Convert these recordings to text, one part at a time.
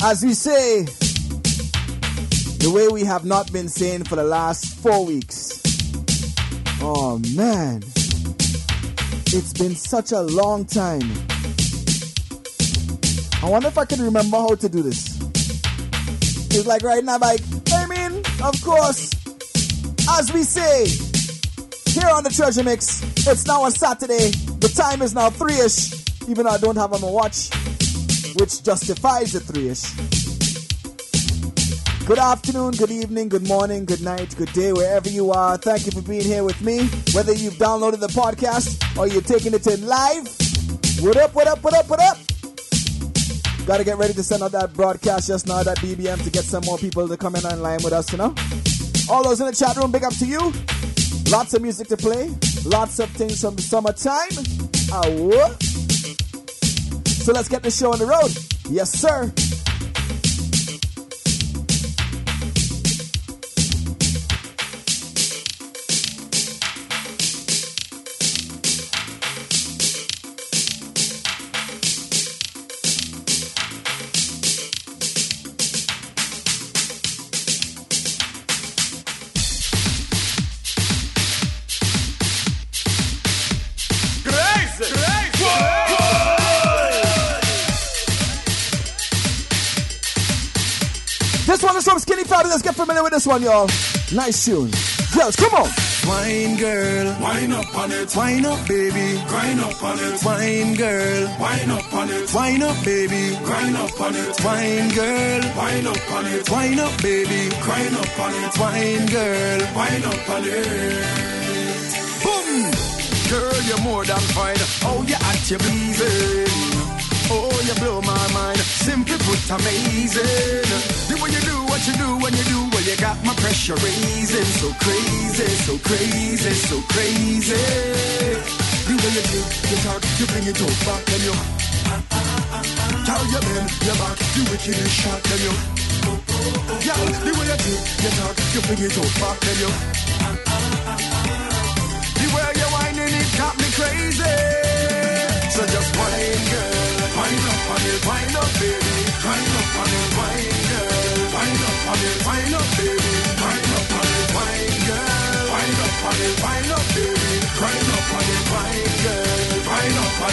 As we say, the way we have not been saying for the last four weeks. Oh man, it's been such a long time. I wonder if I can remember how to do this. It's like right now, like, I mean, of course, as we say, here on the Treasure Mix, it's now a Saturday. The time is now 3 ish, even though I don't have on my watch, which justifies the 3 ish. Good afternoon, good evening, good morning, good night, good day, wherever you are. Thank you for being here with me. Whether you've downloaded the podcast or you're taking it in live, what up, what up, what up, what up? Gotta get ready to send out that broadcast just now, that BBM, to get some more people to come in online with us, you know? All those in the chat room, big up to you. Lots of music to play, lots of things from the summertime. Ah, so let's get the show on the road. Yes, sir. Let's get familiar with this one, y'all. Nice tune. Girls, come on. Wine girl, wine up on it, wine up baby, grind up on it. Wine girl, wine up on it, wine up baby, grind up on it. Wine girl, wine up on it, wine up baby, grind up on it. Wine girl, wine up on it. Boom, girl you're more than fine. Oh you at your pleasing. Oh you blow my mind. Simply put amazing. The way you do what you do when you do well, you got my pressure raising. So crazy, so crazy, so crazy. The way you do, you talk, you bring it up back and you. Tell your man, your back, the wickedest shot and you. Girl, the way you do, you talk, you bring it up back and you. The way you're whining, it got me crazy. So just whine, girl, wind up on it, wind up, baby, wind up on it,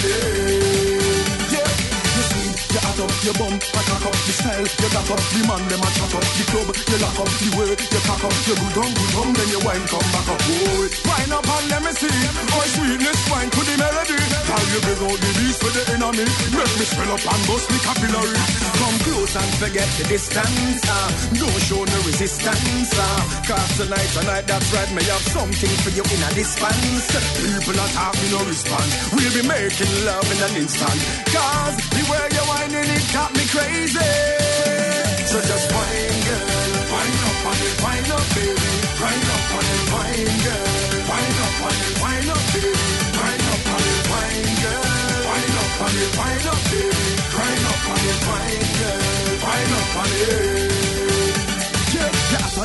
Wind hot up your bum, I cock up the style, you got up the man, them a chat up the club, you lock up the way, you cock up, you good on, good on, then you wine come back up, boy. Wine up and let me see, oh sweetness, wine to the melody. How you bring out the beast for the enemy, make me swell up and bust the capillary. Come close and forget the distance, uh, don't show no resistance, uh, cause tonight, tonight, that's right, may have something for you in a dispense. People are talking no response, we'll be making love in an instant, cause the way you're whining it got me crazy. So just whine, girl, wind up on it, wind up, baby, wind up on it, wine, girl, wind up on it, wind up, baby, wind up on it, wine, girl, wind up on it, wind up, baby, wind up on it, wine, girl, wind up on it.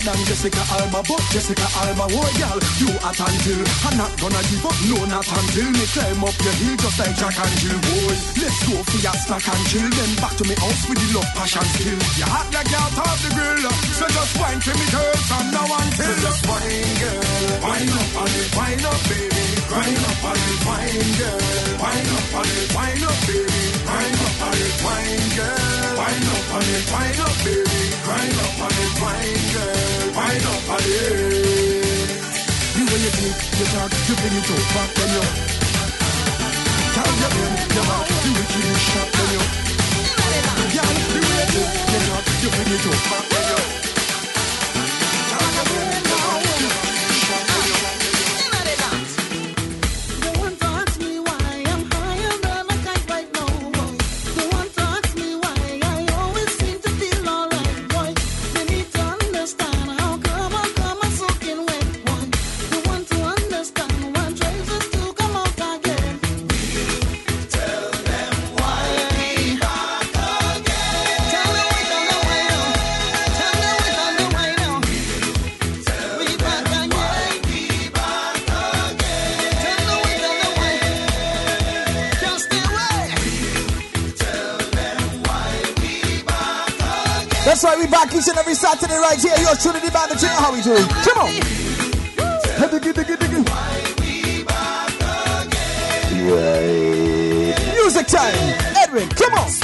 Yeah, you're hotter than Jessica Alba, but Jessica Alba, oh girl, you hot until I'm not gonna give up, no, not until me climb up your hill just like Jack and Jill, boy. Let's go for your snack and chill, then back to me house with the love, passion, skill. You hot like you're out of the grill, so just wine to me, girl, from now until. So just wine, girl, wine up on it, wine up, baby, grind up on it, wine, girl, wine up on it, wine up, baby, grind up on it, wine, girl, wine up on it, wine up, baby, grind up on it, wine, girl, wine up on it. The way you think, you talk, you bring it up back when you. Tell your man, your back, the wicked shot when you. Yeah, the way you think, you talk, you bring it up back each and every Saturday right here. You're truly the by the chair. How we doing? Come on. Music time. Edwin, come on.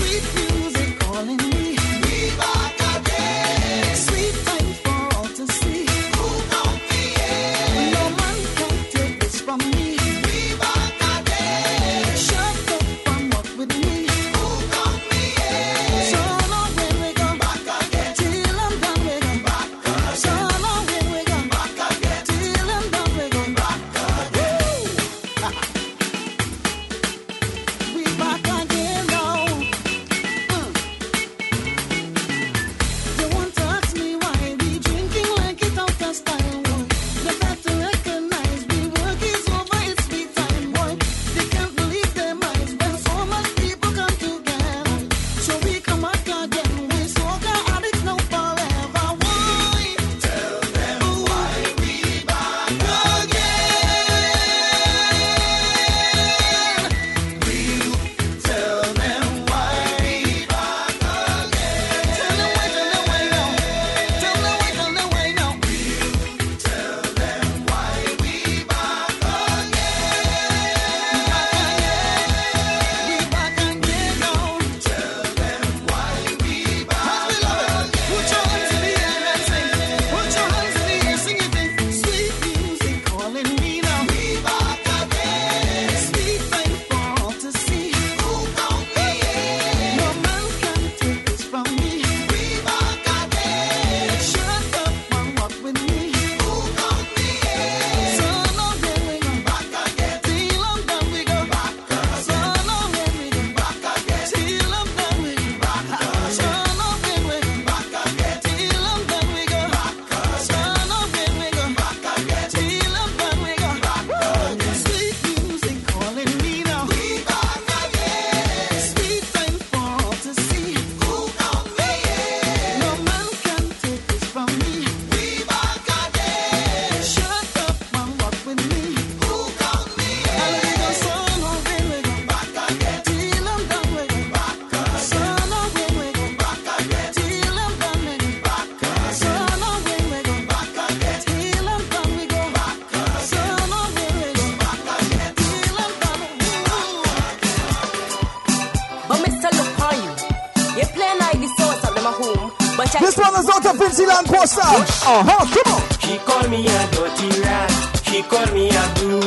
us out of Vinceland Poster. Uh-huh, come on. She called me a dirty rat. She called me a boo.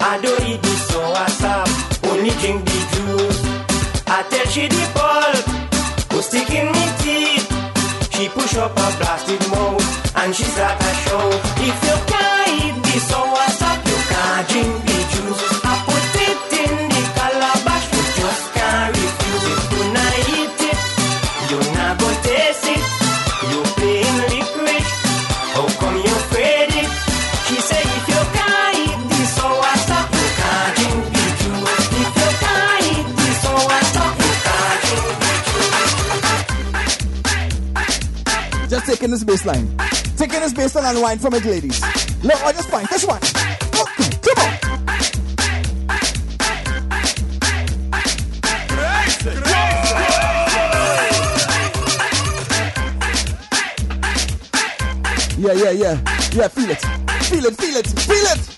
I don't eat this so WhatsApp. Only drink the juice. I tell she the pulp. Who's sticking me teeth? She push up a blasted mouth and she's start a show. If you baseline. Taking this baseline and wine from it, ladies. Look on your spine. This one. Okay, come on. Yeah, yeah, yeah. Yeah, feel it. Feel it, feel it, feel it.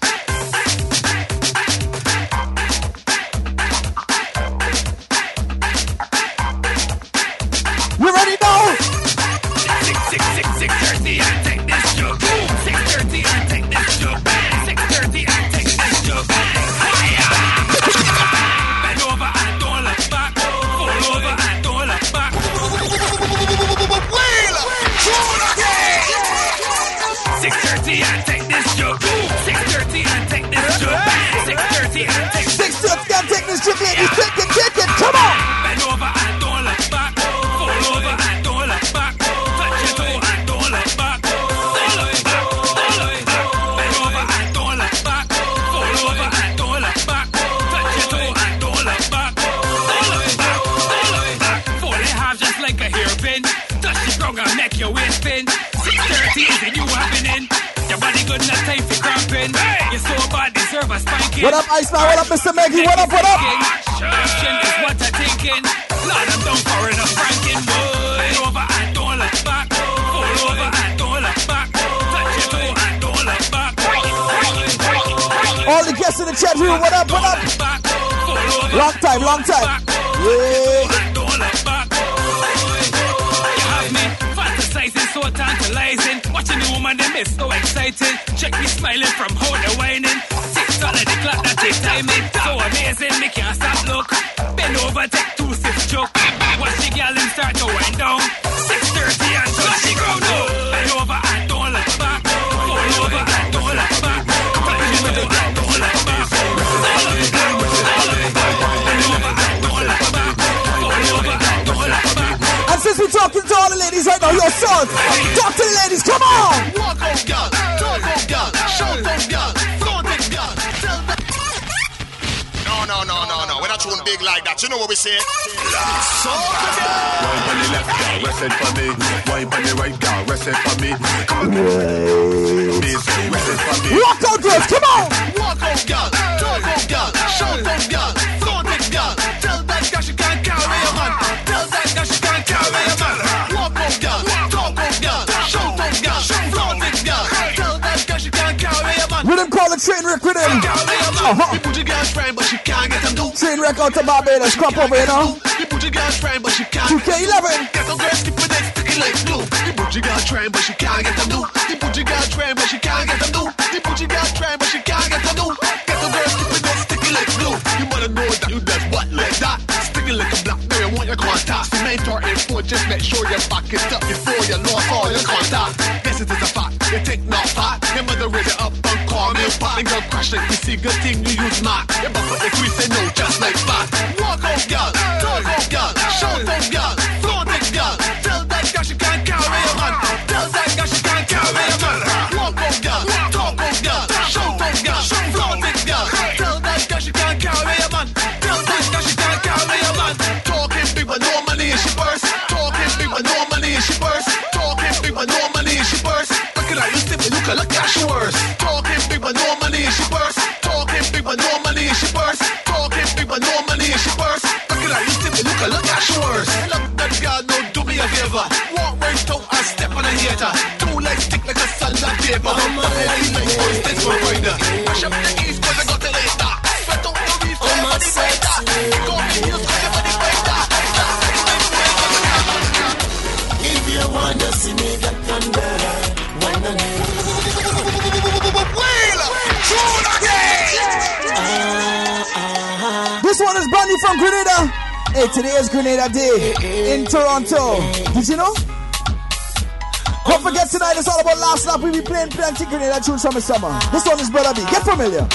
spot. Time for. You're so bad, deserve a spanking. What up, Ice Man? What up, Mr. Maggie? What up, what up? Is what I'm thinking. A franking. Over don't look back. Over don't look back. Touch your toe don't look back. All the guests in the chat room, what up, what up? Long time, long time. Yeah. So tantalizing. Watching the woman, them is so exciting. Check me smiling from how they whining. Six dollar the clock that take timing. So amazing, me can't stop look. Bend over, take two sips joke. Watch the and start to wind down. All the ladies right now, your sons, talk to the ladies, come on! Walk out, girl. Talk out, girl. Shout out, girl. Flaunt. Tell them. No, no, no, no, no. We're not tune big like that. You know what we say? So Wine on the left, girl, rest it for me. Wine on the right, girl, rest it for me. Come on, bass, rest it for me. Walk out, girls, come on! Walk out, girl. Talk out, girl. Shout out, girl. Call the train wreck a man. Uh-huh. The bougie girl's friend, but she can't get him do. Train wreck out to Barbados, crop over, you know? The bougie girl's friend, but she can't. 2K11. Get some skip with it, sticky like glue. The bougie girl trying, but she can't get them do. The bougie girl trying, but she can't get them do. The bougie girl trying, but she can't get them do. Get some skip with it, sticky like glue. You wanna know that you does what like that? Sticky like a black girl, want your contact. Cement or info, just make sure your back is up before you lost all your contact. It is a fact, pot. And girl crash like you see good thing you use mad. Your buffer if we say no, just like that. Walk out, girl. Talk out, girl. Shout out, girl. Flaunt it, girl. Tell that girl she can't carry a man. Tell that girl she can't carry a man. Walk out, girl. Talk out, girl. Shout out, girl. Flaunt it, girl. Tell that girl she can't carry a man. Tell that girl she can't carry a man. Talking big but no money and she burst. Talking big but no money and she burst. Talking big but no money and she burst. Look at her, you look at look at she worse. Talking that girl, no do me a favor. Walk right out and step on a hater. Two legs stick like a salad paper. I'm a head like first this one rider. Mash up the east cause I got the later. Sweat out the reef for the body fighter. Kick off the heels cause the body fighter. If you wanna see me get thunder, why not me? This one is Bunny from Grenada. Hey, today is Grenada Day in Toronto. Did you know? Don't forget tonight, it's all about last lap. We be playing plenty Grenada tunes from the summer. This one is Brother B. Get familiar.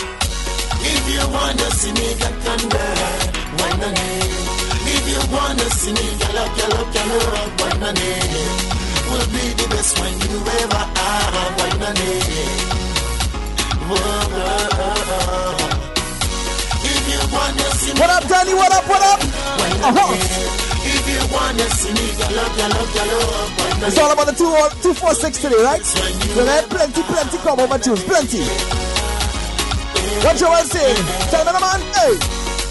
If you wanna see me get thunder, why not me? If you wanna see me get up, get up, get up, why not me? Will be the best when you ever are, why not me? Whoa, whoa, whoa. If you wanna see me What up, Danny? What up? What up? Uh-huh. It's all about the 2 246 today, right? So there plenty, plenty come over tunes. Plenty. What you want to say? Tell me the man. Hey.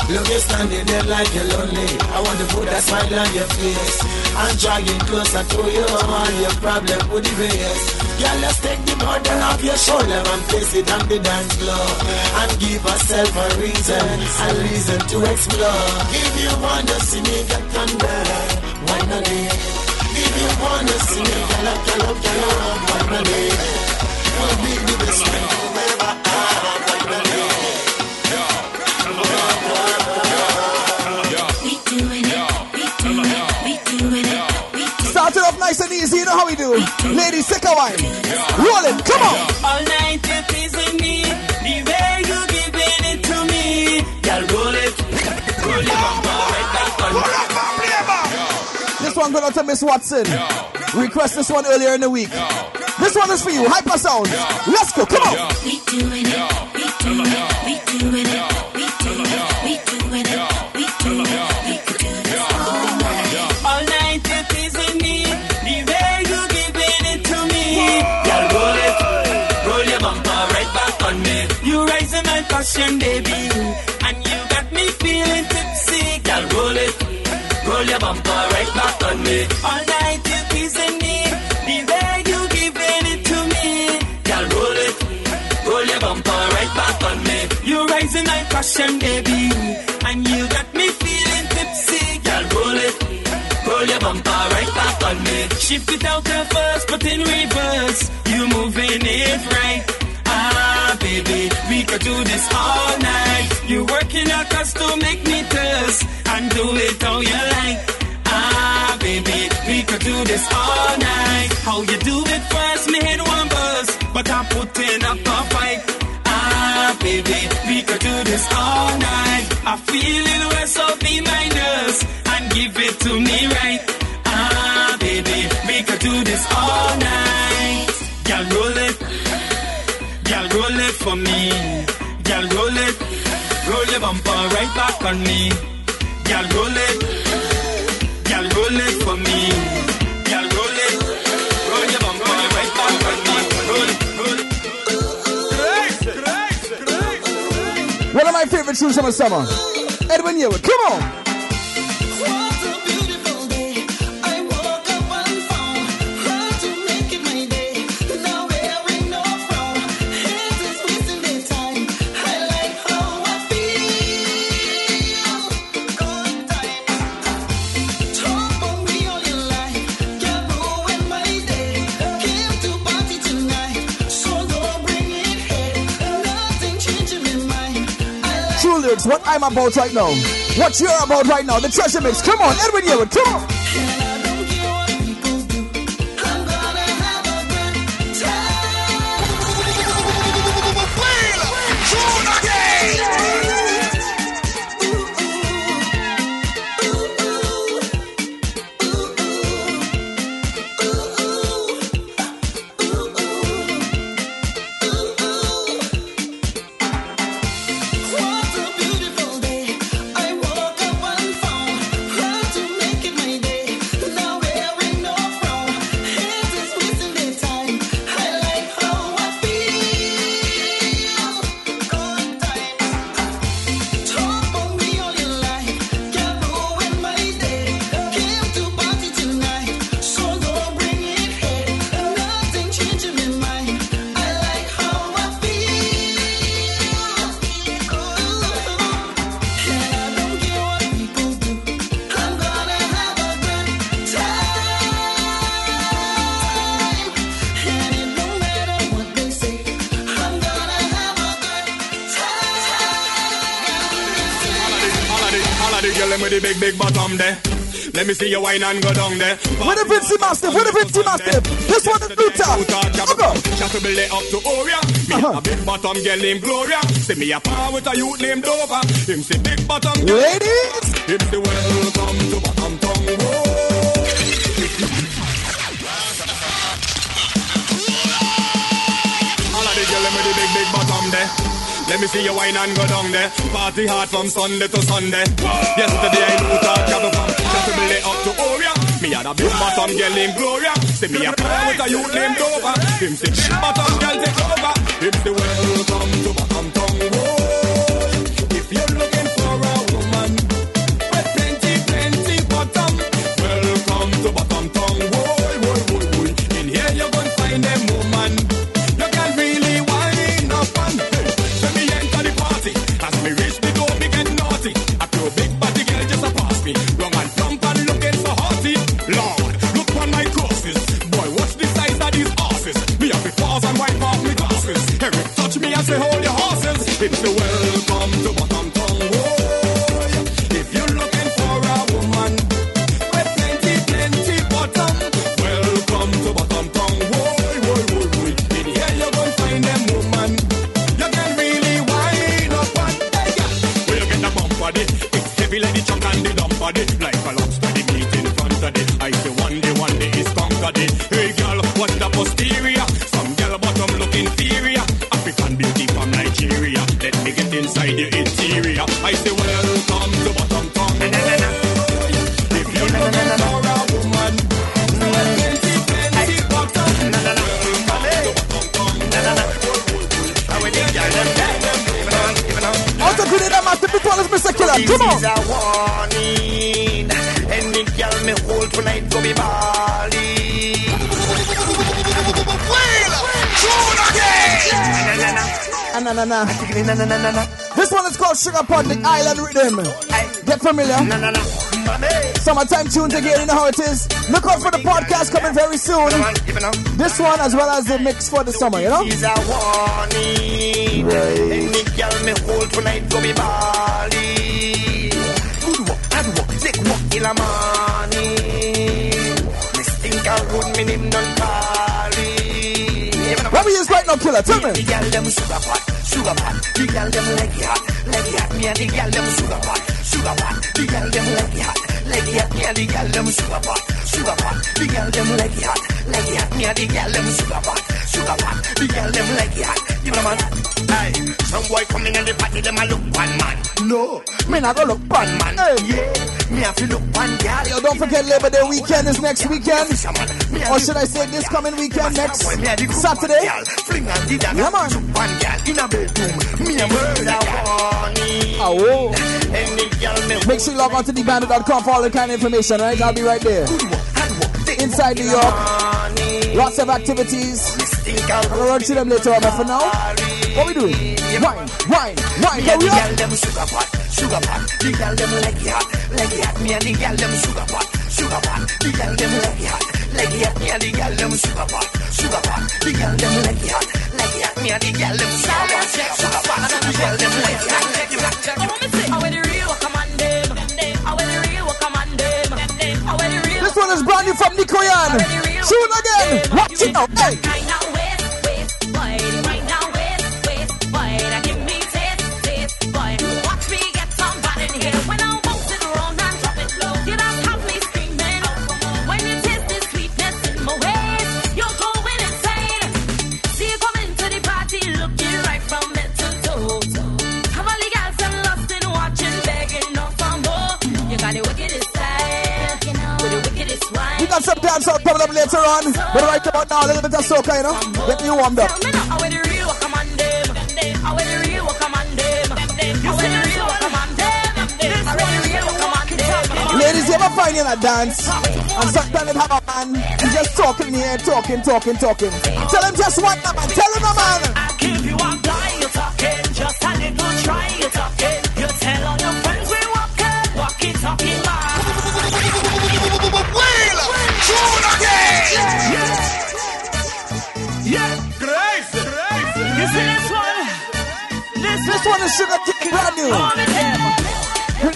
Look, you're standing there like you're lonely. I want to put that smile on your face. I'm dragging closer to you. All your problem would erase. Girl, let's take the burden off your shoulder and place it on the dance floor. And give yourself a reason, a reason to explore. If you wanna see me get thunder, why not me? If you wanna see me get up, get up, get up, why not me? Will be the best friend you ever had, nice and easy. You know how we do. Ladies, take a wine. Roll it. Come on. All night you're pleasing me, the way you giving it to me. Girl, roll it, roll your bumper right back on. This one going out to Miss Watson. Request this one earlier in the week. This one is for you. Hyper sound. Let's go. Come on. we doing it, we doing it, we doing it, we doing it, we doing it, passion, baby, and you got me feeling tipsy. Girl, roll it, roll your bumper right back on me. All night you're pleasing me, the way you giving it to me. Girl, roll it, roll your bumper right back on me. You rising caution, baby. And you got me feeling tipsy. Girl, roll it. Roll your bumper right back on me. Shift it out of first, but in reverse. You moving it right. Baby, we could do this all night. You working your cause to make me thirst. And do it all you like. Ah, baby, we could do this all night. How you do it first, me head one buzz. But I'm putting up a fight. Ah, baby, we could do this all night. I feel it well, so be my nurse and give it to me right. Ah, baby, we could do this all night. For me. Girl, roll it. Roll your bumper right back on me. Girl, roll it. Girl, roll it for me. Girl, roll it. Roll your right back on me. Roll roll. One of my favorite tunes from the summer. Edwin Yearwood, come on. What I'm about right now. What you're about right now. The treasure mix. Come on, Edwin Yearwood, come on. You wine and go down there. With the Vincy Mastiff, with the Vincy Mastiff. This one is Luta. Okay. Shot to up to Oria. Me Uh-huh. a big bottom girl named Gloria. See me a par with a youth named Dover. Him say big bottom. Ladies. Him say welcome to bottom tongue. All of the girl with the big, big bottom there. Let me see you wine and go down there. Party hard from Sunday to Sunday. Yesterday I knew that travel it up to Oria. Me had a big bottom girl named Gloria. See me a par with a youth named Dover. Him say big bottom girl take over. Him say welcome to bottom say hold your horses. It's the welcome to na, na, na. Na, na, na, na, na. This one is called Sugar Pot, the Island Rhythm. Get familiar? No, no, no. Money. Summertime tunes again, you know how it is. Look out for the podcast coming very soon. Come on, give it up. This one as well as the mix for the summer, you know? Is a warning. Any girl me hold tonight go be bally. Good work, hard work, take work till a morning. Me stink a road, me name done Carly. What we use right now, killer? Tell The me. Them sugar pot. The girl them leggy hot, leggy hot. Me and the girl them sugar pot, sugar pot. The girl them leggy hot, leggy hot. Me and the girl them sugar pot, sugar pot. The girl them leggy hot, leggy hot. Me and the girl them sugar pot, sugar pot. The girl them leggy hot. You know man, hey, some boy coming in the party them a look one man. No, Me not gonna look bad, man. Hey. Yeah, me have to look one girl. Yo, don't forget Labor Day weekend is next weekend. Fisherman. Me have Or should I say this coming weekend, next Boy, me a the group Saturday? one girl, Fling and the dagger. Yeah, man. One girl in a bedroom. Me a murder. Oh, whoa. Any girl me Make sure you log on to thebandit.com for all the kind of information, right? I'll be right there. Inside New York, lots of activities. Gonna run through them later on, but for now, what we doing? Wine, wine, wine, Me and the girl them sugar pot, sugar pot. The girl them leggy hot, leggy hot. Me and the girl them sugar pot, sugar pot. The girl them leggy hot, leggy hot. Me and the girl them sugar pot, sugar pot. The girl them leggy hot, leggy hot. Me and the girl them sugar pot, sugar pot. The girl them leggy hot, leggy hot. This one is brand new from Nikoyan. Tune again. Watch it now. Hey. Got some dance out coming up later on. But right about now, a little bit of soca, you know? Get me warmed up. Ladies, you ever find you in a dance and sometimes they have a man he just talking air, talking, talking, talking. Tell him just one man. Tell him, a man. This one is Sugar King, brand new.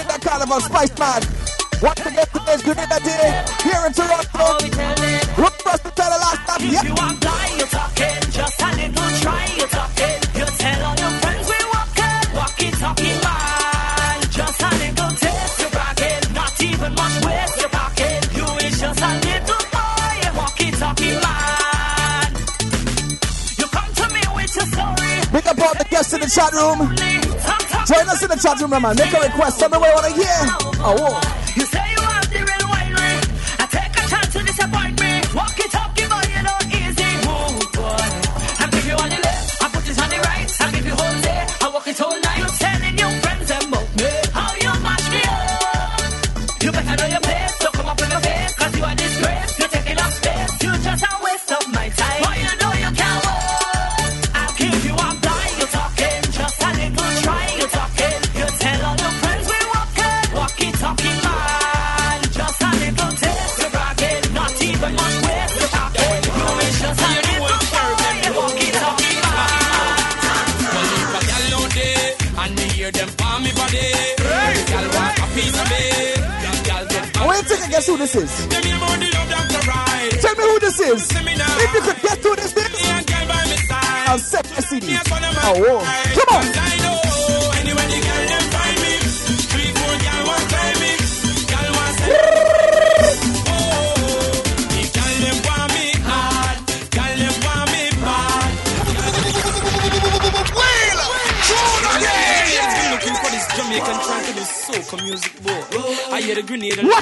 That carnival spice man. Once again, today's Grenada Day here in Toronto. Look for us to tell the last time. Yep. Big the chat room. Join us in the chat room, man. Make a request. Tell me what you want to hear. Oh, whoa.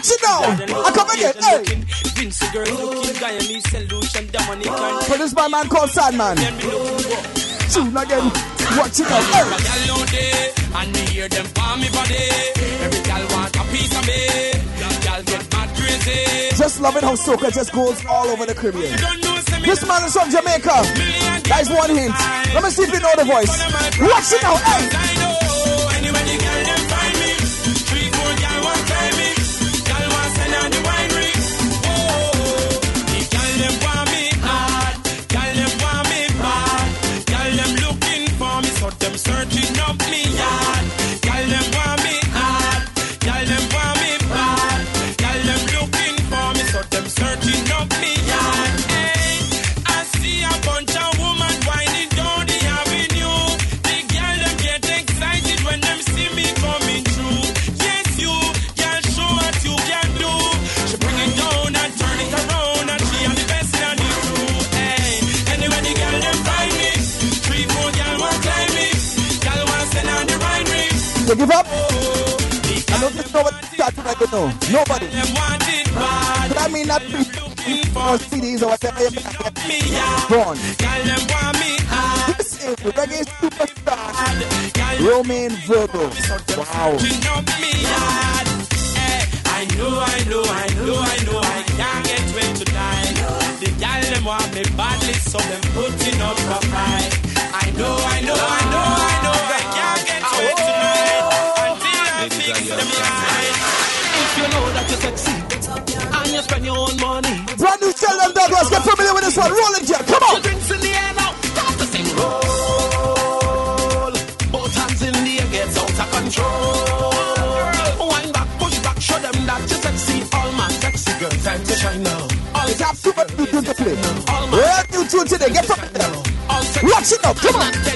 Watch it now. I come again. Hey. Vince girl looking, Guyanese solution, Dominican. Produced by man called Sandman. Tune again. Watch it now. Hey. and me hear them palm me body. Every gal want a piece of me. Gal get mad crazy. Just loving how soca just goes all over the Caribbean. This man is from Jamaica. is one hint. Let me see if you know the voice. Watch it now. Hey. no. Nobody. But I mean, not or CDs or whatever. Born. This is reggae superstar Romain Virgo. Wow. I know, I know, I know, I know, I can't get away tonight. The gal them want me badly, so them putting up a fight. I know, I know, I know, I know, I can't get away tonight. know that you're sexy. And you spend your own money. Brand new tell them that get familiar with this one. Roll it, Jack. Come on. Your drinks in the air now. Start to sing. Roll. Both hands in the air gets out of control. Wind back, push back, show them that you're sexy. All my sexy girls time to shine now. All it's absolutely beautiful. Brand new tune today. Get from it now. Watch it now. Come on.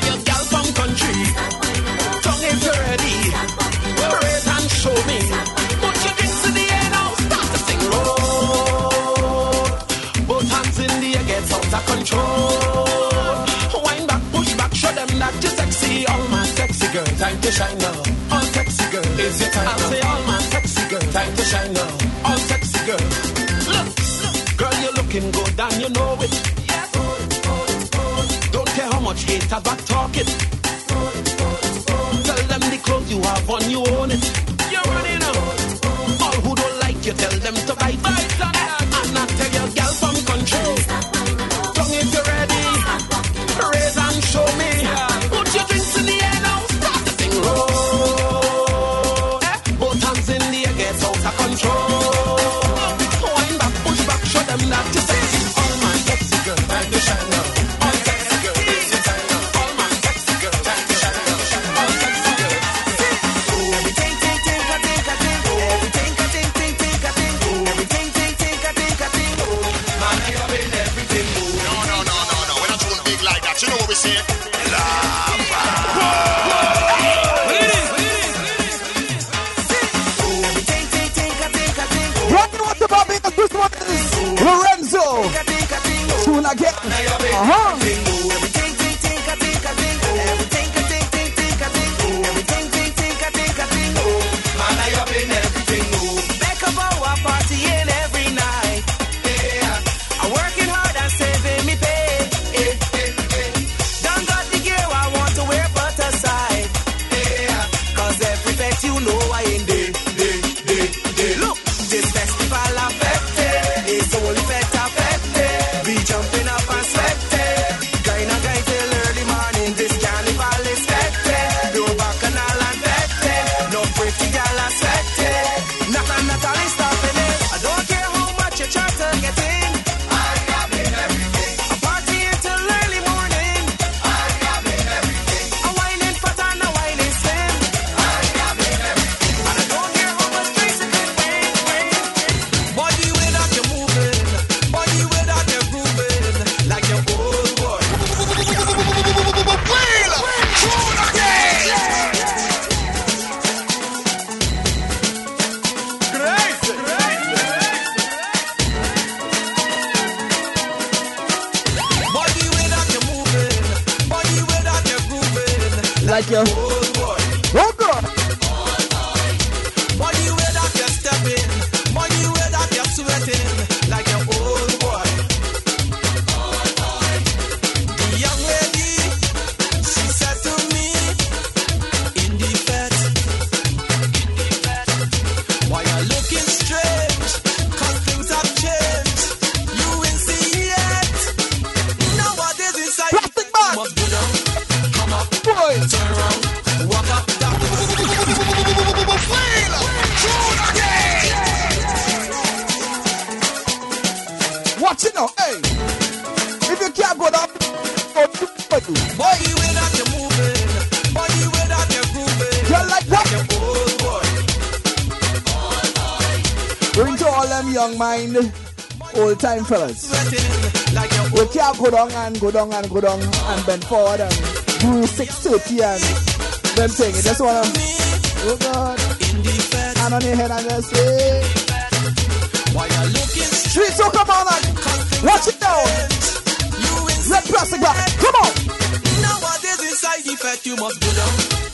them young mind, old time fellas. We can't go down and go down and go down and bend forward and do 630 and them thing. That's what I'm. Oh God. And on your head and just say. Street, so come on and watch it down. Red plastic back. Come on. Nowadays inside the fat you must go down.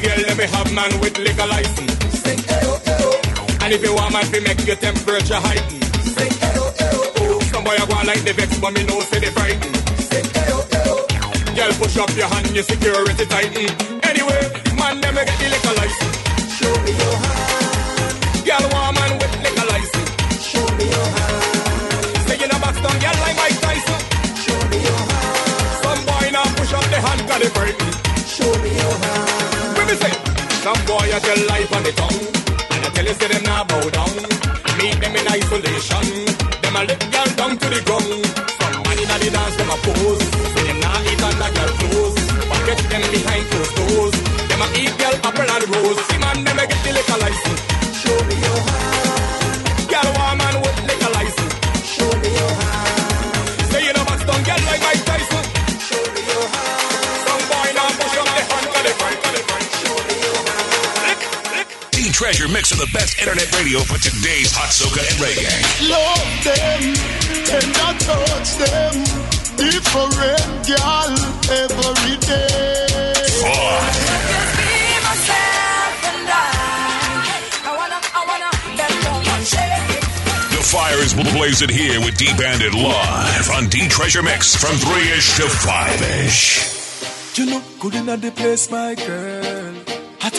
The girl let me have man with liquor license. Sing eyo. And if you want man to make your temperature heighten. Sing eyo eyo. Some boy a go like the vex but me know say they frighten. Sing eyo. Girl push up your hand your security tighten. Anyway, man them me get the liquor license. Show me your hand. Girl woman with liquor license. Show me your hand. Say you know box down girl like Mike Tyson. Show me your hand. Some boy now push up the hand they break. Show me Some boy a tell life on the tongue. And I tell you say them now bow down. Meet them in isolation. Them a lick girl down to the ground. Some man inna the dance them a pose. Say them now eat under girl clothes. But them behind closed doors. Them a eat girl apple and rose. Treasure mix of the best internet radio for today's hot soca and reggae. Love them, and I touch them. Different girl every day. The fire is blazing here with D Bandit live on D Treasure Mix from 3 ish to 5 ish. You look good in the place, my girl.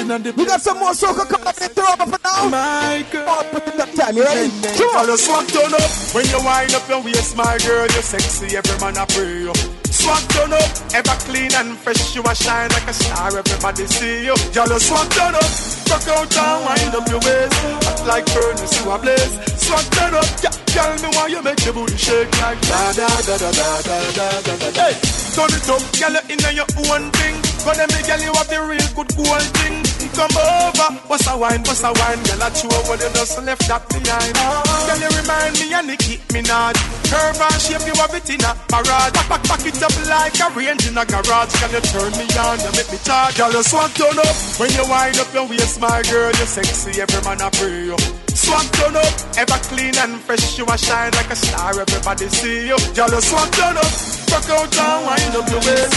Hot in the We got some more soca coming in throw up for now. My girl. Oh, put it up time. You ready? Sure. Follow swag turn up when you wind up your waist, my girl. You're sexy, every man I pray you. Swag turn up, ever clean and fresh. You a shine like a star, everybody see you. Y'all swag turn up, rock out and wind up your waist, act like furnace you a blaze. Swag turn up, yeah, tell me why you make your booty shake like da da da da da da da da da. Hey, turn it up, girl, you inna your own thing. But them me girl, you have the real good gold thing. Come over, what's a wine, what's a wine, girl, I chew over the just left that behind. Girl, you remind me and Nicki Minaj. Curve and shape, you have it in a parade. Pack, pack, pack it up like a range in a garage. Girl, you turn me on, you make me charge. Girl, you swag turn up when you wind up your waist, my girl. You sexy, every man I pray you. Swag turn up, ever clean and fresh. You a shine like a star, everybody see you. You swag turn up, rock out and wind up your waist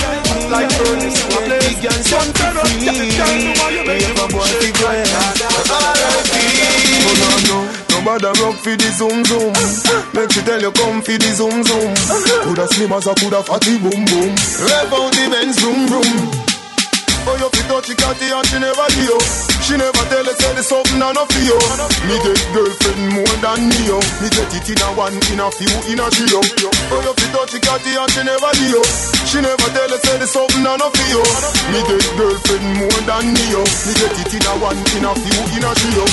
like furnace you a blaze. Swag turn up, yeah, girl, you why you make me shake like that. Nobody rock for the zoom zoom. Make she tell you come for the zoom zoom. Coulda slim as a coulda fatty boom boom. Rev out the Benz vroom vroom. Oh, you fit touch the catty and she never you. She never tell us say there's something on for you. Me get girlfriend more than me yo. Me get it in a one, in a few, in a trio. Oh, you fit touch the catty and she never you. She never tell us say the something I no feel. Me get girlfriend more than me yo. Me get it in a one, in a few, in a trio.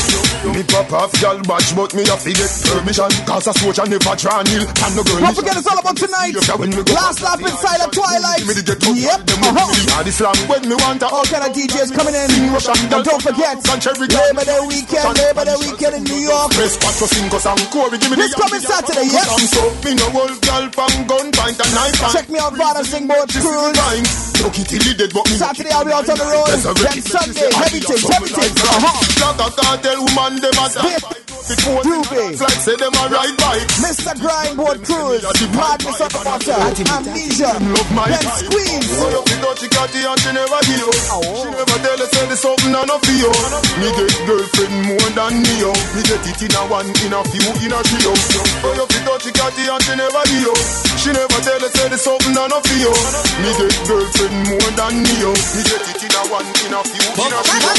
Me pop off gal batch, but me have to get permission. Cause a soldier never draw nil. And no girl. Don't forget it's all about tonight. Last lap inside the twilight. Yep. Uh-huh. The slam when me want a All kind of DJs coming in. And don't forget, Labor Day weekend, Labor Day weekend in New York. Press back to sing cause I'm Corey, give me This coming Saturday, yes. I'm so me no old girl from gun point and knife Check me out, Vada Singboard Cruise. Look till he dead but me Saturday I'll be out on the road. Then Sunday, heavy things, heavy things. Uh-huh. Like a cartel woman them a Doobie. Like say them a ride bike Mr. Grindboard Cruise. Madness on the water. Amnesia. Then Squeeze. So you fi touchy catty and she never hear She never tell us say the something I no feel you Me get girlfriend more than me Me get it in a one, in a few, in a trio So you fi touchy catty and she never hear She never tell us say the something I no feel you Me get girlfriend more than me Me get it in a one, in a few, in a trio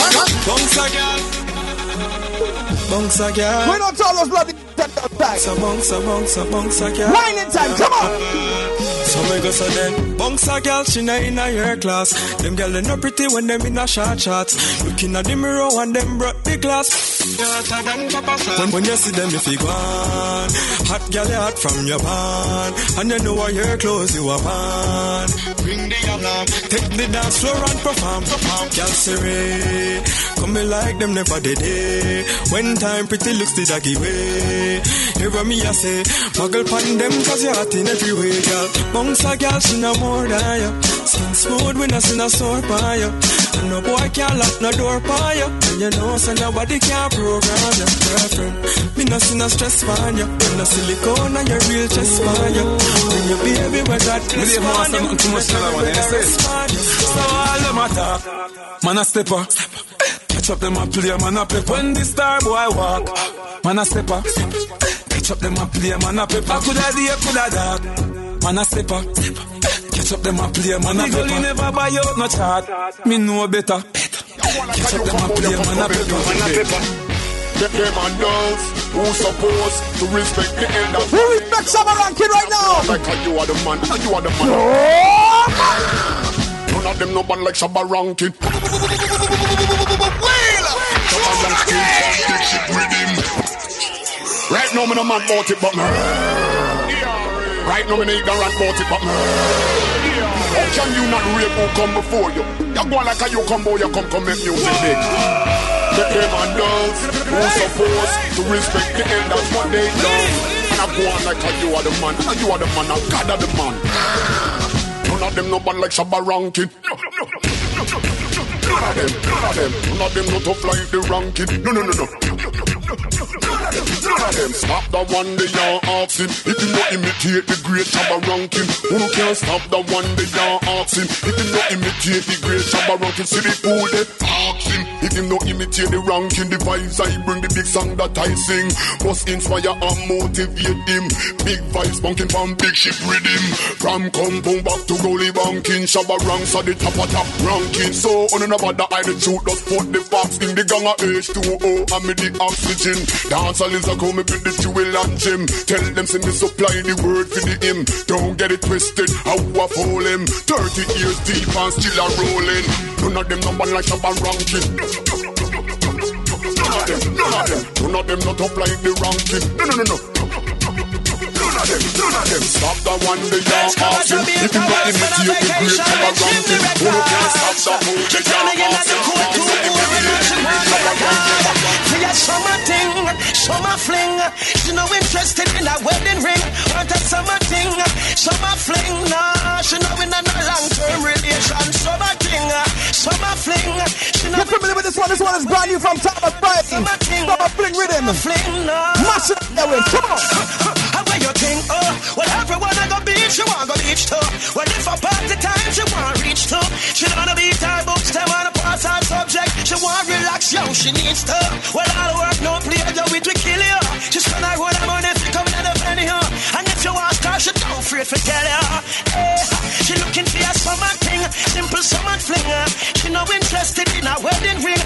Bounce again. Bounce again. We don't all those bloody bags. Bounce, bounce, bounce again. in time, come on. So me go so then Bounce a girl, she not in a your class. Them girl they not pretty when them in a short shots Looking at the mirror and them brought the glass. When, when you see them if you go on Hot girl you hot from your pan, And you know what your clothes you are on Ring the alarm. Take the dance floor and perform. Perform. Girl Come me like them never did it. When time pretty looks did I give way. Hear me I say. Muggle pan them cause you're hot in every way girl Bounce a girl she no more than you Skin smooth when I see no sore by you And no boy can't lock no door by you And you know so nobody can program your girlfriend Me no see no stress for you You no silicone and your real chest for you When your baby wear that dress Me dey want for you too much. You say? So all them attack Man a stepper. Catch up them a play, man a pepper. When the star boy walk, man a stepper. Catch up them a play, man a pepper. Coulda day, coulda dark. Man a stepper. Catch up them a play, man a pepper. never buy out no chart. Me know better. Catch up them a play, man a pepper. Get them and girls who supposed to respect the elders. Who respect Summer Rankin right now? Like how you are the man, you are the man. None of them no man like Shabba Rankin. Shabba Rankin, big shit. Right now, me no man bought it, but me. Right now, me no ignorant bought it, but me. How can you not rape who come before you? You go like a you come boy, you come come make music big. The them and girls who supposed to respect the elders, what they love. And I go on like a you are the man, and you are the man, and God are the man. None of them no bad like Shabba Rankin. None of them, none of them, none of them no tough like the ranking. No, no, no, no. None them stop the one they are asking. If you not imitate the great Shabba ranking, who can stop the one they are asking? If you not imitate the great Shabba ranking, see the fool they. If you not imitate the ranking, the vibes I bring, the big song that I sing, must inspire and motivate him. Big vibes bunking from big ship rhythm. From compound back to goalie banking, Shabba ranks at the top of top ranking. So on another the I the truth, just put the facts in the gang of H2O and me the oxygen. Dancehall is a come me with the jewel and gem. Tell them send me supply the word for the him. Don't get it twisted, how I fool him. 30 years deep and still a rolling. None of them number like Shabba ranking. None of them, none of them, none of them not up like the ranking. No, no, no, no. None of them, none of them stop the one they are asking. If you imitate the great Shabba ranking, who can stop the move they are asking? If you not imitate the great Shabba ranking. See a summer thing, summer fling. She no interested in a wedding ring. Want a summer thing, summer fling. Nah, she no in a long term relation. Summer thing, summer fling. She no Get familiar with this one. This one is brand new from Thomas Brady. Summer Fling Rhythm. fling. Nah. Mash it up that way. Come on. How where you think? Oh, uh, well everyone I go beach, she want go beach too. Well if a party time, she want reach too. She don't wanna beat her she needs to. Well all work, no play, yo, it will kill you. She spend her whole money you come the penny, huh? And if you ask her, she don't afraid to tell you. Hey, eh, she looking for a summer thing, simple summer fling. She no interested in a wedding ring.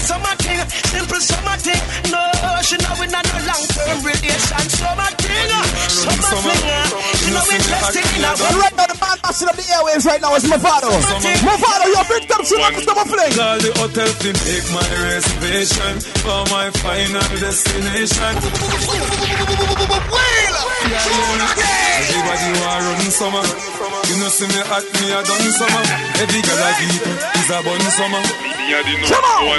Want summer thing, simple summer thing. No, she no in a no long term relation. Summer thing, summer fling. She You know interested in a And right now, the man mashing up the airwaves right now is Mavado. Mavado, you're big time soon after summer fling. Call the hotel to make my reservation for my final destination. Everybody want run summer. You know see me at me a done summer. Every girl I beat is a bun summer. Come on.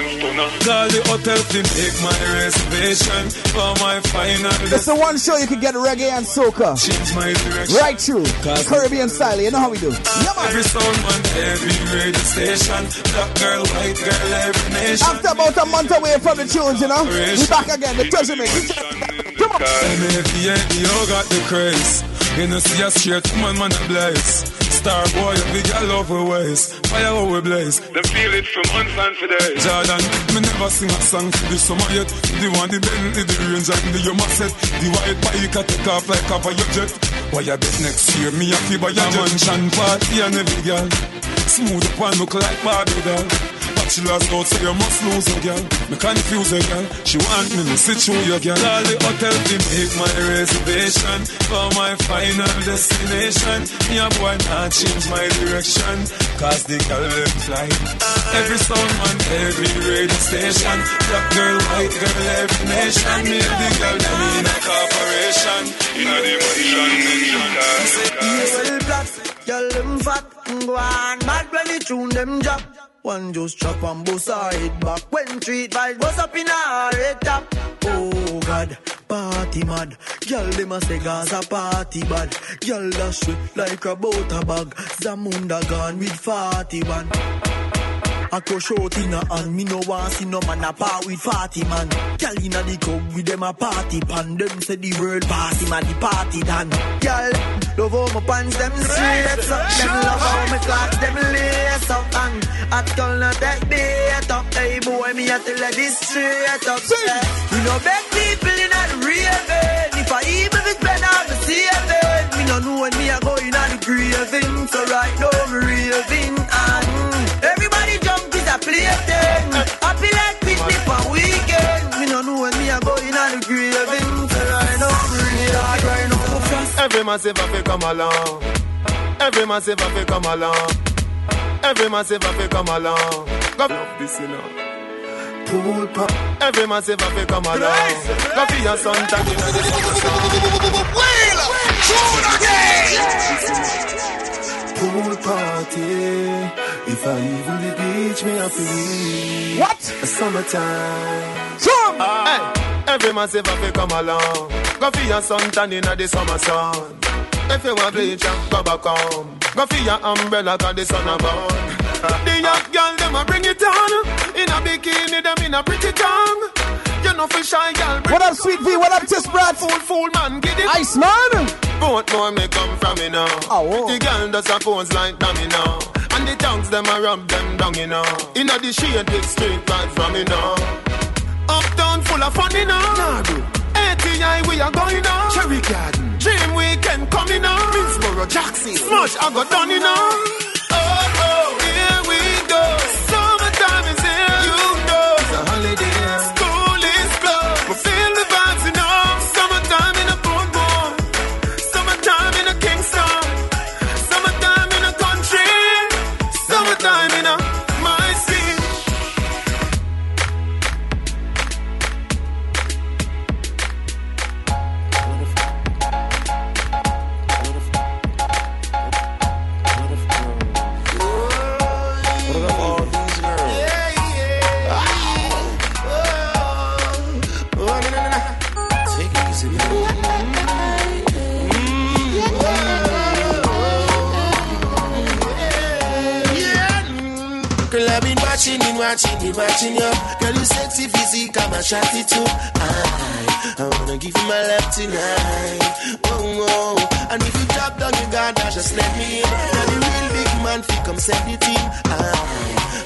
Call the hotel to make my reservation for my final It's the one show you can get reggae and soca. Change my direction. Right through. Caribbean style, you know how we do. Yeah, man. Every sound man, every radio station. Black girl, white girl, every nation. After about a month away from the tunes, you know, we back again. The treasure mix. Come on. MFDNDO got the craze. You know, see a straight man, man, a blaze. Star boy, a big girl love we ways. Fire how we blaze. Them feel it from unfan for days. Jordan, me never sing a song for the summer yet. The one, the Bentley, the range, and the Yuma set. The white bike, I take off like cover your jet. Why you bet next year, me a by your mansion party and every girl. Smooth up and look like Barbie doll. Bachelor's out, so you must lose a girl. Me confuse a girl. She want me to sit through your girl. Call the hotel to make my reservation for my final destination. Me a boy not change my direction, cause the girl will fly. Every sound man, every radio station. Black girl, white girl, every nation. Me and the girl, them in a corporation. Mansion, Well, black, girl, them fat, go on. Mad when the tune them drop. One just chop and bust head back. When treat vibes bust up in her head top. Oh God, party mad. Girl, them a say Gaza party bad. Girl, dash it like a butter bag. Zamunda gone with 41. I crush out in a hand, me no want see no man a part with 40 man. Girl inna the club with them a party pan. Them say the world party man, the party done. Girl, love how my pants them straight up. Them love how my clocks them lace up. And at not take bait up. Hey boy, me a tell her this straight up. Yeah. We no beg people in a raving. If I even if spend all the saving, me no know when me a go in a the graving. So right now me raving Every massive have to come along. Every massive have to come along. Every massive have to come along. Go love this, you know. Pool pop. Every massive have to come along. Go for your son, tag in the Pool party. If I even the beach, me I feel. What? Summertime. Some. Hey, every massive have to come along. Go for your sun tan in the summer sun. If you want bleach, go back home. Go for your umbrella, cause the sun a burn. The young girl, them a bring it on. In a bikini, them in a pretty tongue. You know for shy girl. What up, Sweet V? What up, Tis Brat? Fool, fool, man, get it. Ice man. Both more may come from me now. Oh, whoa. The girl does a pose like dummy now. And the tongues them a rub them down, you know. In a the shade with straight right from me now. Uptown full of fun, you know. ATI we are going now. Cherry Garden. Dream weekend coming now. Minsboro, Jackson. Smush, I got done, you know. Watching and watching you. Girl, you sexy physique, I'm a it too. I, I wanna give you my love tonight. Whoa, whoa. And if you drop down your guard, just let me in. Now the real big man, fi come set the team. I,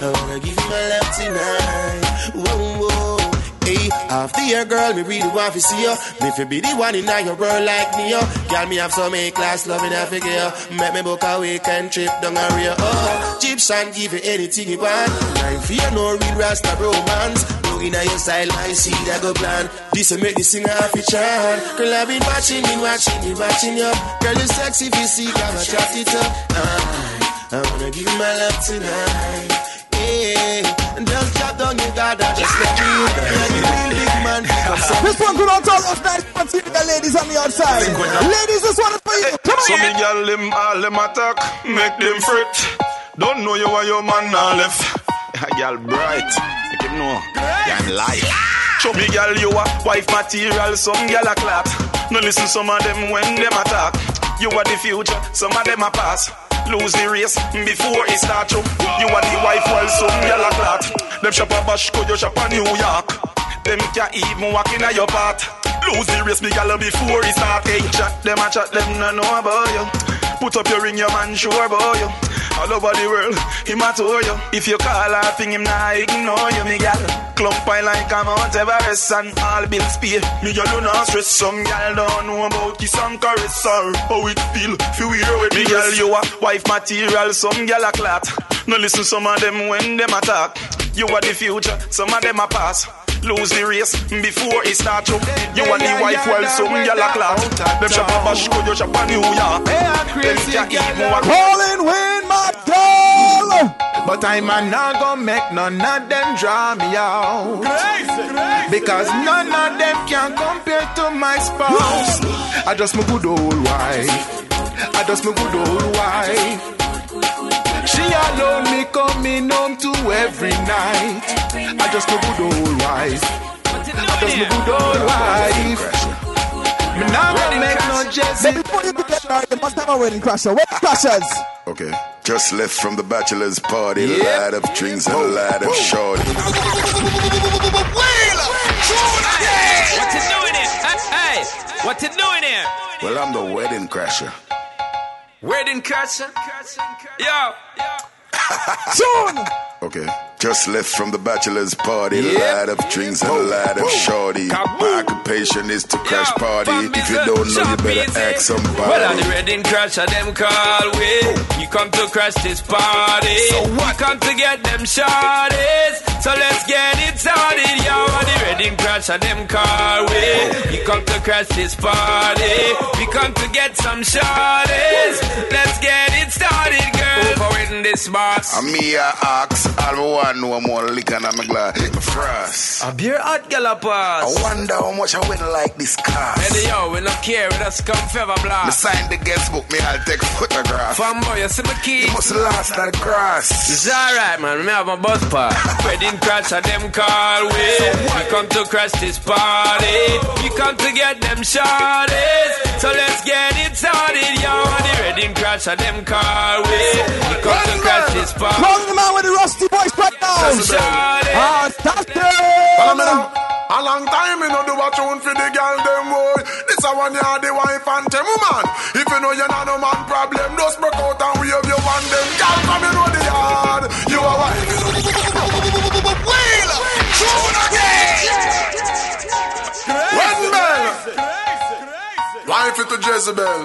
I wanna give you my love tonight. Whoa, whoa. Hey, after your girl, me really want to see you. Me fi be the one in your world like me, yo. Girl, me have some A-class love in Africa, yo. Make me book a weekend trip down a real, oh. Egyptian give you anything you want. I fear no real rasta romance. No you in your style, I see that go plan. This will make this singer happy chant. Girl, I've been watching you, watching you, watching you. Girl, you sexy physique, I'ma chat it up. I, I wanna give you my love tonight. Yeah, and just drop down your guard and just let me in. Like a real big man. Come so This one good on all those nice the ladies on the outside. Ladies, this one is for you. Come So on. me gyal them all them attack, make them fret. Don't know you are your man now left. A gyal bright, make him know. Yeah, I'm live. Show me gyal you a wife material, some gyal a clap. No listen some of them when them attack. You are the future, some of them a pass. Lose the race before it start you. You are the wife while some gyal a clot. Them shop a Bashko, you shop a New York. Them can't even walk in your part. Lose the race, me gal before it start. Hey, chat them a chat them no know about you. Put up your ring, your man sure about you. All over the world, him a tour you. If you call her thing, him not ignore you, me gal. Clump I like a Mount Everest and all bills pay. Me gal do not stress. Some gal don't know about kiss and caress or how it feel. Feel weird with me gal, you a wife material. Some gal a clot. No listen some of them when them attack. You are the future, some of them a pass. Lose the race before it start you. You are the wife while some gyal a clot. Them shop a Bashko, you shop a New York. Them can't even walk. Calling Wayne Martel. But I'm a not gonna make none of them draw me out. Because none of them can compare to my spouse. I just my good old wife. I just my good old wife. She alone me coming home to every night. I just my good old wife. I just my good old wife. Me not gonna make no Jesse. Before you get married, you must have a wedding crasher. Wedding crashers. Okay. Just left from the bachelor's party, Yep. lot of drinks and a lot of shorty. What you doing here? Hey, hey, what you doing here? Well, I'm the wedding crasher. Wedding crasher? Yo. Soon. Okay. Just left from the bachelor's party, Yep. lot of drinks and a lot of shorty. My occupation is to crash party. If you don't know, you better ask somebody. Well, I'm the wedding crasher, them call we. Oh. You come to crash this party. So what? come to get them shorties. So let's get it started, yo. I'm the wedding crasher, them call we. Oh. You come to crash this party. We come to get some shorties. Let's get it started, girl. Waiting this boss. And me, I ask, all I want know more liquor than my glass. My frost. A beer hot gallopers. I wonder how much I win like this car. Hey, yo, we don't care, we just come fever Me blast. sign the guest book, me I'll take photograph. Fanboy, you see my key? You must last that grass. It's alright, man. Me have my bus pass. Wedding crash at them call we. We come to crash this party. We come to get them shorties. So let's get it started, yo. The wedding crash at them call we. We come to crash this party. Calling the man with the rusty voice right now. Ah, stop Follow me it. A long time me no do a tune for the girl them boy. This a one yard the wife and them woman. If you know you not no man problem, just break out and wave you want them. Girl come you know the yard. You a wife. Wheel tune again. When bell. Wife it to Jezebel.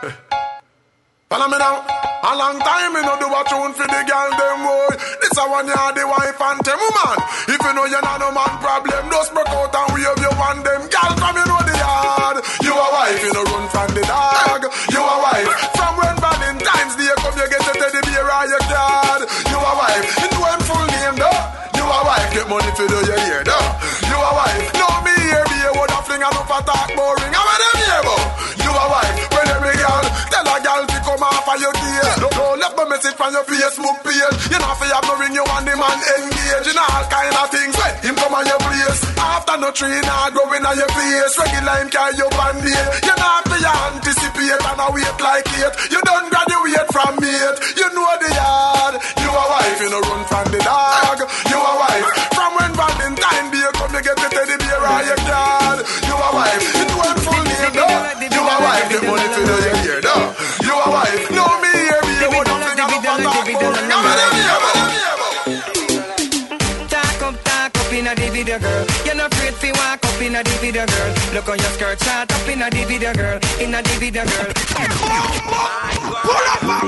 Follow me now. A long time me no do a tune for the girl them boy. This a one yard the wife and them woman. If you know you not no man problem, just break out and wave you want them. Girl from you know the yard. You a wife, you no run from the dog. You a wife. From when Valentine's Day come, you get a teddy bear or your card. You a wife. You know him full name though. You a wife. Get money for do your hair though. You a wife. No me here be a would a fling and up a talk boring. How your gear. Don't, don't left the message from your Facebook page. You know fi have no ring you want the man engage in all kind of things. When him come on your place. After no tree now growing on your face. Regular him carry your band-aid. You know fi anticipate and a wait like it. You don't graduate from mate. You know the yard. You a wife. You no run from the dog. You a wife. From when Valentine Day come you get the teddy bear or your card. You a wife. You know him full name though. You a wife. The money for video, girl. You're not afraid to walk up in a the video, girl. Look on your skirt, shot up in a the video, girl. In a the video, girl. The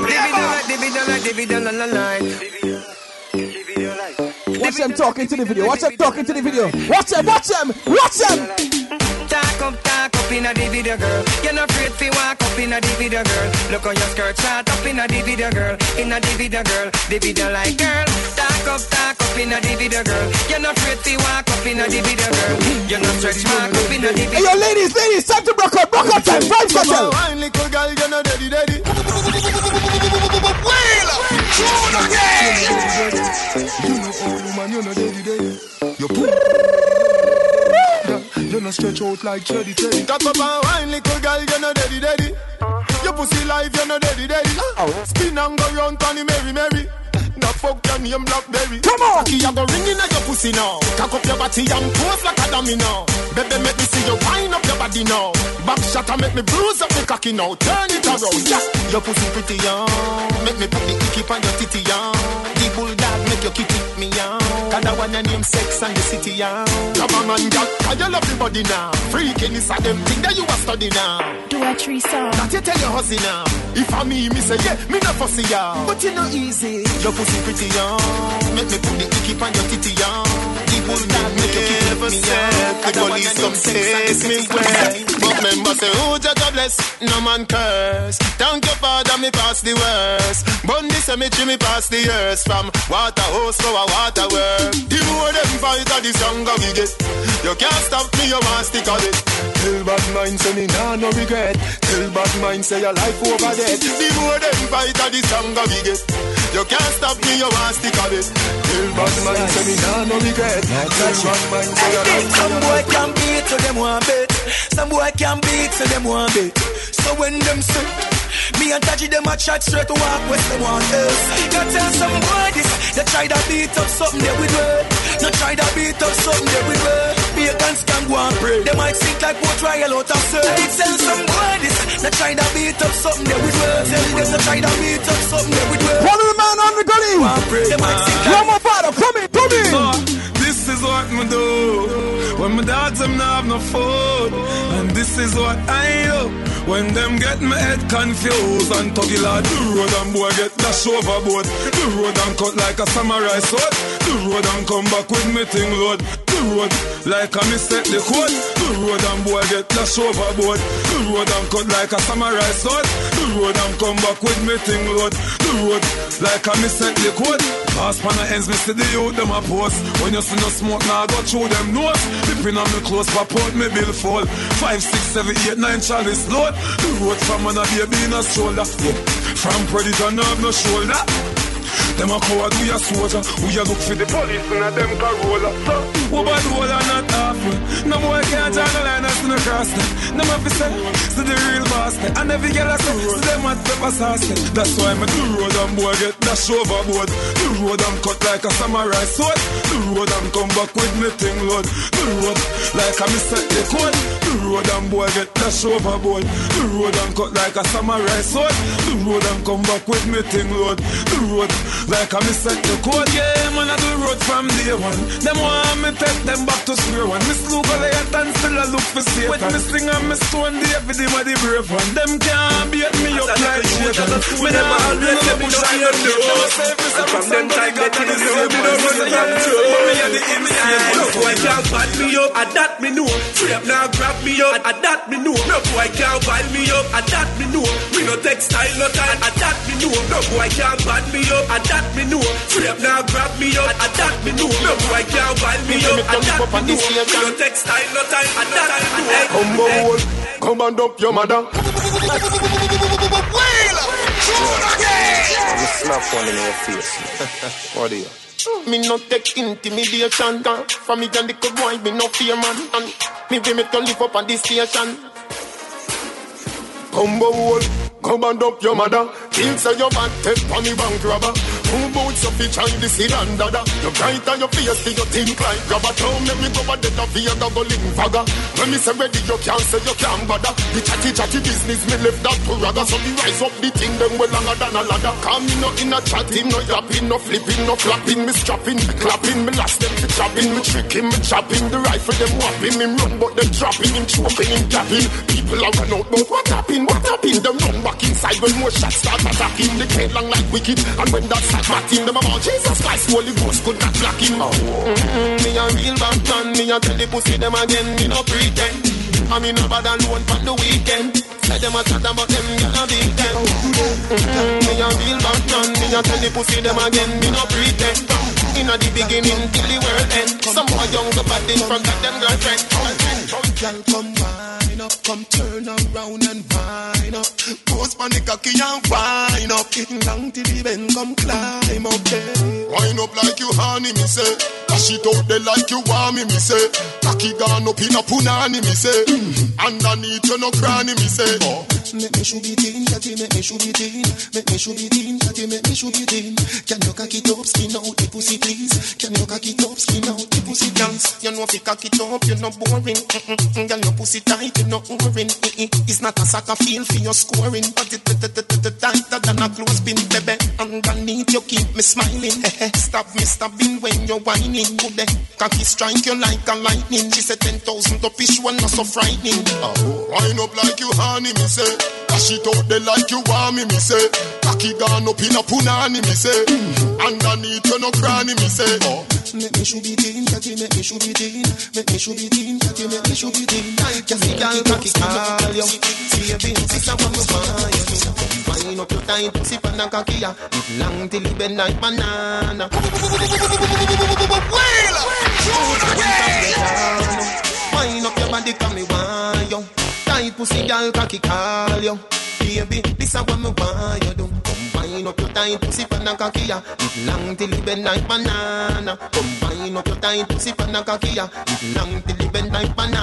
video like, the video like, the video la la line. Watch them talking to the video. Watch them talking to the video. Watch them, watch them, watch them. Talk up, talk up in a the video, girl. You're not afraid to walk up in a the video, girl. Look on your skirt, shot up in a the video, girl. In a the video, girl. The video like girl. Talk up, talk up in a the video, girl. You're not afraid to walk up in a the video, girl. You're not stretch mark up in a the Hey, yo, ladies, ladies, time to rock out, rock out time. Vibes Come cartel. on, wine, little girl, you're not daddy, daddy. You know, oh, woman, you're not daddy, daddy. You put you not stretch out like Teddy Teddy. Talk about wine, little girl, you're not daddy, daddy. Uh-huh. Your pussy life, you're not daddy, daddy. Oh. Spin and go round, Tony Mary, Mary. The fuck your name Blackberry. Come on. Cocky, I go ringing at your pussy now. Cock up your body and pose like a dummy now. Baby, make me see you wind up your body now. Back shot and make me bruise up the cocky now. Turn it around, yeah. Your pussy pretty young. Make me put the icky on your titty young. Make your kitty me young. Cause I want your name sex and the city young. Come on, man, girl. Cause you love the body now. Freaking is a them thing that you a study now. Do a threesome. That you tell your hussy now. If I me, me say yeah, me not fussy ya. But you know easy. Your pussy pretty young. Make me put the icky on your titty young. The bulldog make you keep me young. The police come take me well. But member say, oh, Jaja bless, no man curse. Thank your father, me pass the worst. Bun the cemetery, me pass the years. From water hose to a water work. The more them fight, the stronger we get. You can't stop me, you want stick on it. Tell bad mind, say me nah no regret. Tell bad mind, say your life over dead. The more them fight, the stronger we get. You can't stop me, you want stick on it. Tell bad mind, say me nah no regret. Tell bad mind, say your life Some boy can beat so them want bet. Some boy can beat so them want bet. So when them say, me and Taji them a chat straight to walk west them want else. You tell some boy this, they try to beat up something they with word. No try to beat up something they with word. Be a can go and pray. They might think like what trial out of sir. They tell some this, they try to beat up something they with word. Tell them they try to beat up something they with word. One of the man on the gully. They might think Come on, father, come in, come in. This is what me do when my dogs them not have no food, and this is what I do when them get my head confused and tuggy lad the road and boy get dash overboard. The road and cut like a samurai sword. The road and come back with me thing load. The road like a me set the code. The road and boy get dash overboard. The road and cut like a samurai sword. The road and come back with me thing load. The road like a me set the code. Pass pan ends, me see the youth them a post. When you see no smoke, now go through them nose. Dipping on me clothes, pop out me bill fall. Five, six, seven, eight, nine chalice load. The road from man a baby in a shoulder. Yeah. From predator, no have no shoulder. Them a coward, we a soldier. We a look for the police and a them Corolla. So, we bad whole and not awful. No boy can't draw the line and no cross. Them a fi say, see the real them. And every girl a say, see them at pepper sauce. That's why me the road and boy get dash overboard. The road and cut like a samurai sword. The road and come back with me thing load. The road like me set the code. The road and boy get dash overboard. The road and cut like a samurai sword. The road and come back with me thing load. The road like a me set the code. Yeah, man, I do road from day one. Them want me take them back to square one. Me slew Goliath and still I look for Satan. With me sling and me stone the every day, my the brave one. Them can't beat me up like Satan. Me never let me shine on the road. And from them time they think they know me no run from. But me and the. No boy can't bad me up, and that me know. Straight now grab me up, and that me know. No boy can't bad me up, and that me know. Me no textile no time, and that me know. No boy can't bad me up, and that me know. Straight now grab me up, and that me know. No boy can't bad me up, and that me know. Me no textile no time, and that me know. Come on, come and up your mother. You slap one in your face. what do you? Me no take intimidation. From me and the good boy, me no fear man. And me we me to live up on this station. Combo wall, come and up your mother. Kill say your bad take on me bank robber Two boots of each and the seed and dada You bright on your face, till you think like grabber Tell me me go a dead of the other go link fagger. When me say ready, you can't say you can't bother. The chatty chatty business, me left that to ragga. So me rise up the thing, them well longer than a ladder. Come me no in a chatting, no yapping, no flipping, no flapping Me strapping, me clapping, me last them to chopping. Me tricking, me chopping, the rifle them whopping. Me run but them dropping, him choking, him gapping People are run out, but what happened, what happened? Them run back inside when more shots start attacking. The head long like wicked. And when that start batting, them about Jesus Christ, Holy Ghost could not block him. Mm-hmm. Me a real bad man, me a tell the pussy them again, me no pretend. I mean no bad alone for the weekend. Say them a chat about them, get a beat them. Mm-hmm. Me a real bad man, me a tell the pussy them again, me no pretend. Inna the beginning till the world end. Some boy young go bad in front of them girlfriend. Girl, come wine up, come turn around and wine up. Post on the cocky and wine up. Down to the bend, come climb up there. Wine up like you honey, me say. Dash it out there like you want me, me say. Cocky gone up in a punani, me say. Mm-hmm. Underneath you no cranny, me say. Oh. Make me shoot it in, catty, make me shoot it in. Make me shoot it in, catty, make me shoot it in. Can you cock it up, skin out the pussy, please? Can you cock it up, skin out the pussy, dance? You know if you cock it up, you're not boring. Mm-mm. Girl, your pussy tight, you're not boring. It's not a soccer field for your scoring, but it tighter than a clothespin, baby. Underneath you keep me smiling. Stop me stopping when you're whining. Good day, cocky strike you like a lightning. She said ten thousand to fish one not so frightening. Oh, wind up like you honey, me say. Dash it out there like you want me, me say. Cocky gone up in a punani, me say. Mm-hmm. Underneath you no cranny, me say. Oh. Make me shoot it in, catty, make me shoot it in. Make me shoot it in, catty, make me shoot it in. Catty, girl, cocky, call you. Baby, sister, what me want you do? Wind up your tight pussy pan and cocky, ya. Long till it bend like banana. Wind up your body, come me want you. Tight pussy, girl, cocky, call you. Baby, this is what me want you do. Combine up your tight pussy pan and cocky, ya. It long till it bend like banana. Combine up your tight pussy pan and cocky, ya. It long till it bend like banana.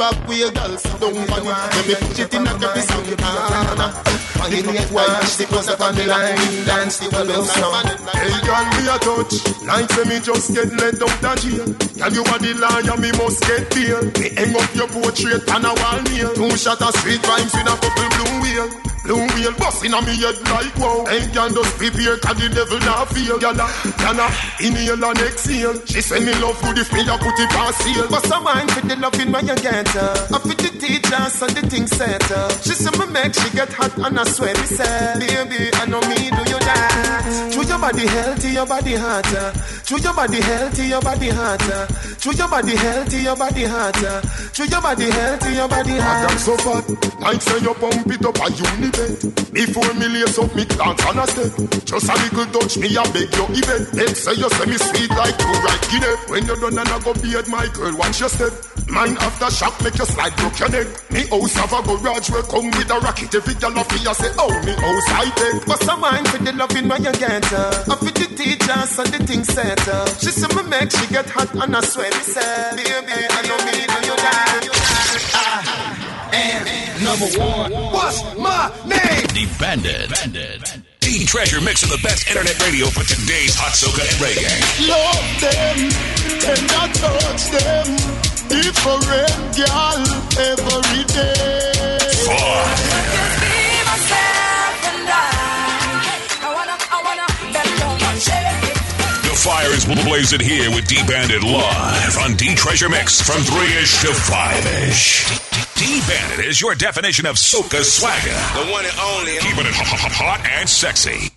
Back with your girl, sit down on it. Let me put it in a your banana. Find it watch the close up on the line, dance the well song. Hey girl, me a touch, like say me just get let out of jail. Girl, you are the liar, me must get bail. Me hang up your portrait on a wall nail. Two shot of sweet rhymes with a couple blue wheel. Blue wheel busting on me head like wow. Hey, can just prepare cause the devil not feel. Yana, yana, inhale and exhale. She say me love good if me a put it on seal. But some wine for the loving when you get her. I fit the teacher so the thing set her. She say me make she get hot and I swear me say, baby, I know me do you that. Through your body healthy, your body hotter. Through your body healthy, your body hotter. Through your body healthy, your body hotter. Through your body healthy, your body hotter. I'm so fat, like say you pump it up a unibet. Before me lace up me glance on I step. Just a little touch me a beg you even. Make say you say me sweet like two right guinea. When you done and I go beard my girl, watch your step. Man after shock make you slide broke your neck. Me house have a garage where come with a rocket. Every girl of you say, oh me house high tech. But some wine for the loving when you get her. I fit the teacher so the thing set her. She say me make she get hot and I swear me say, baby I know me do you that. And number one. What's my name? The Bandit. Bandit. The treasure mix of the best internet radio for today's hot soca and reggae. Love them, tender touch them. Different girl every day. The fire is blazing here with D Bandit live on D Treasure Mix from 3 ish to 5 ish. D Bandit is your definition of soca swagger. The one and only. Keeping it hot and sexy.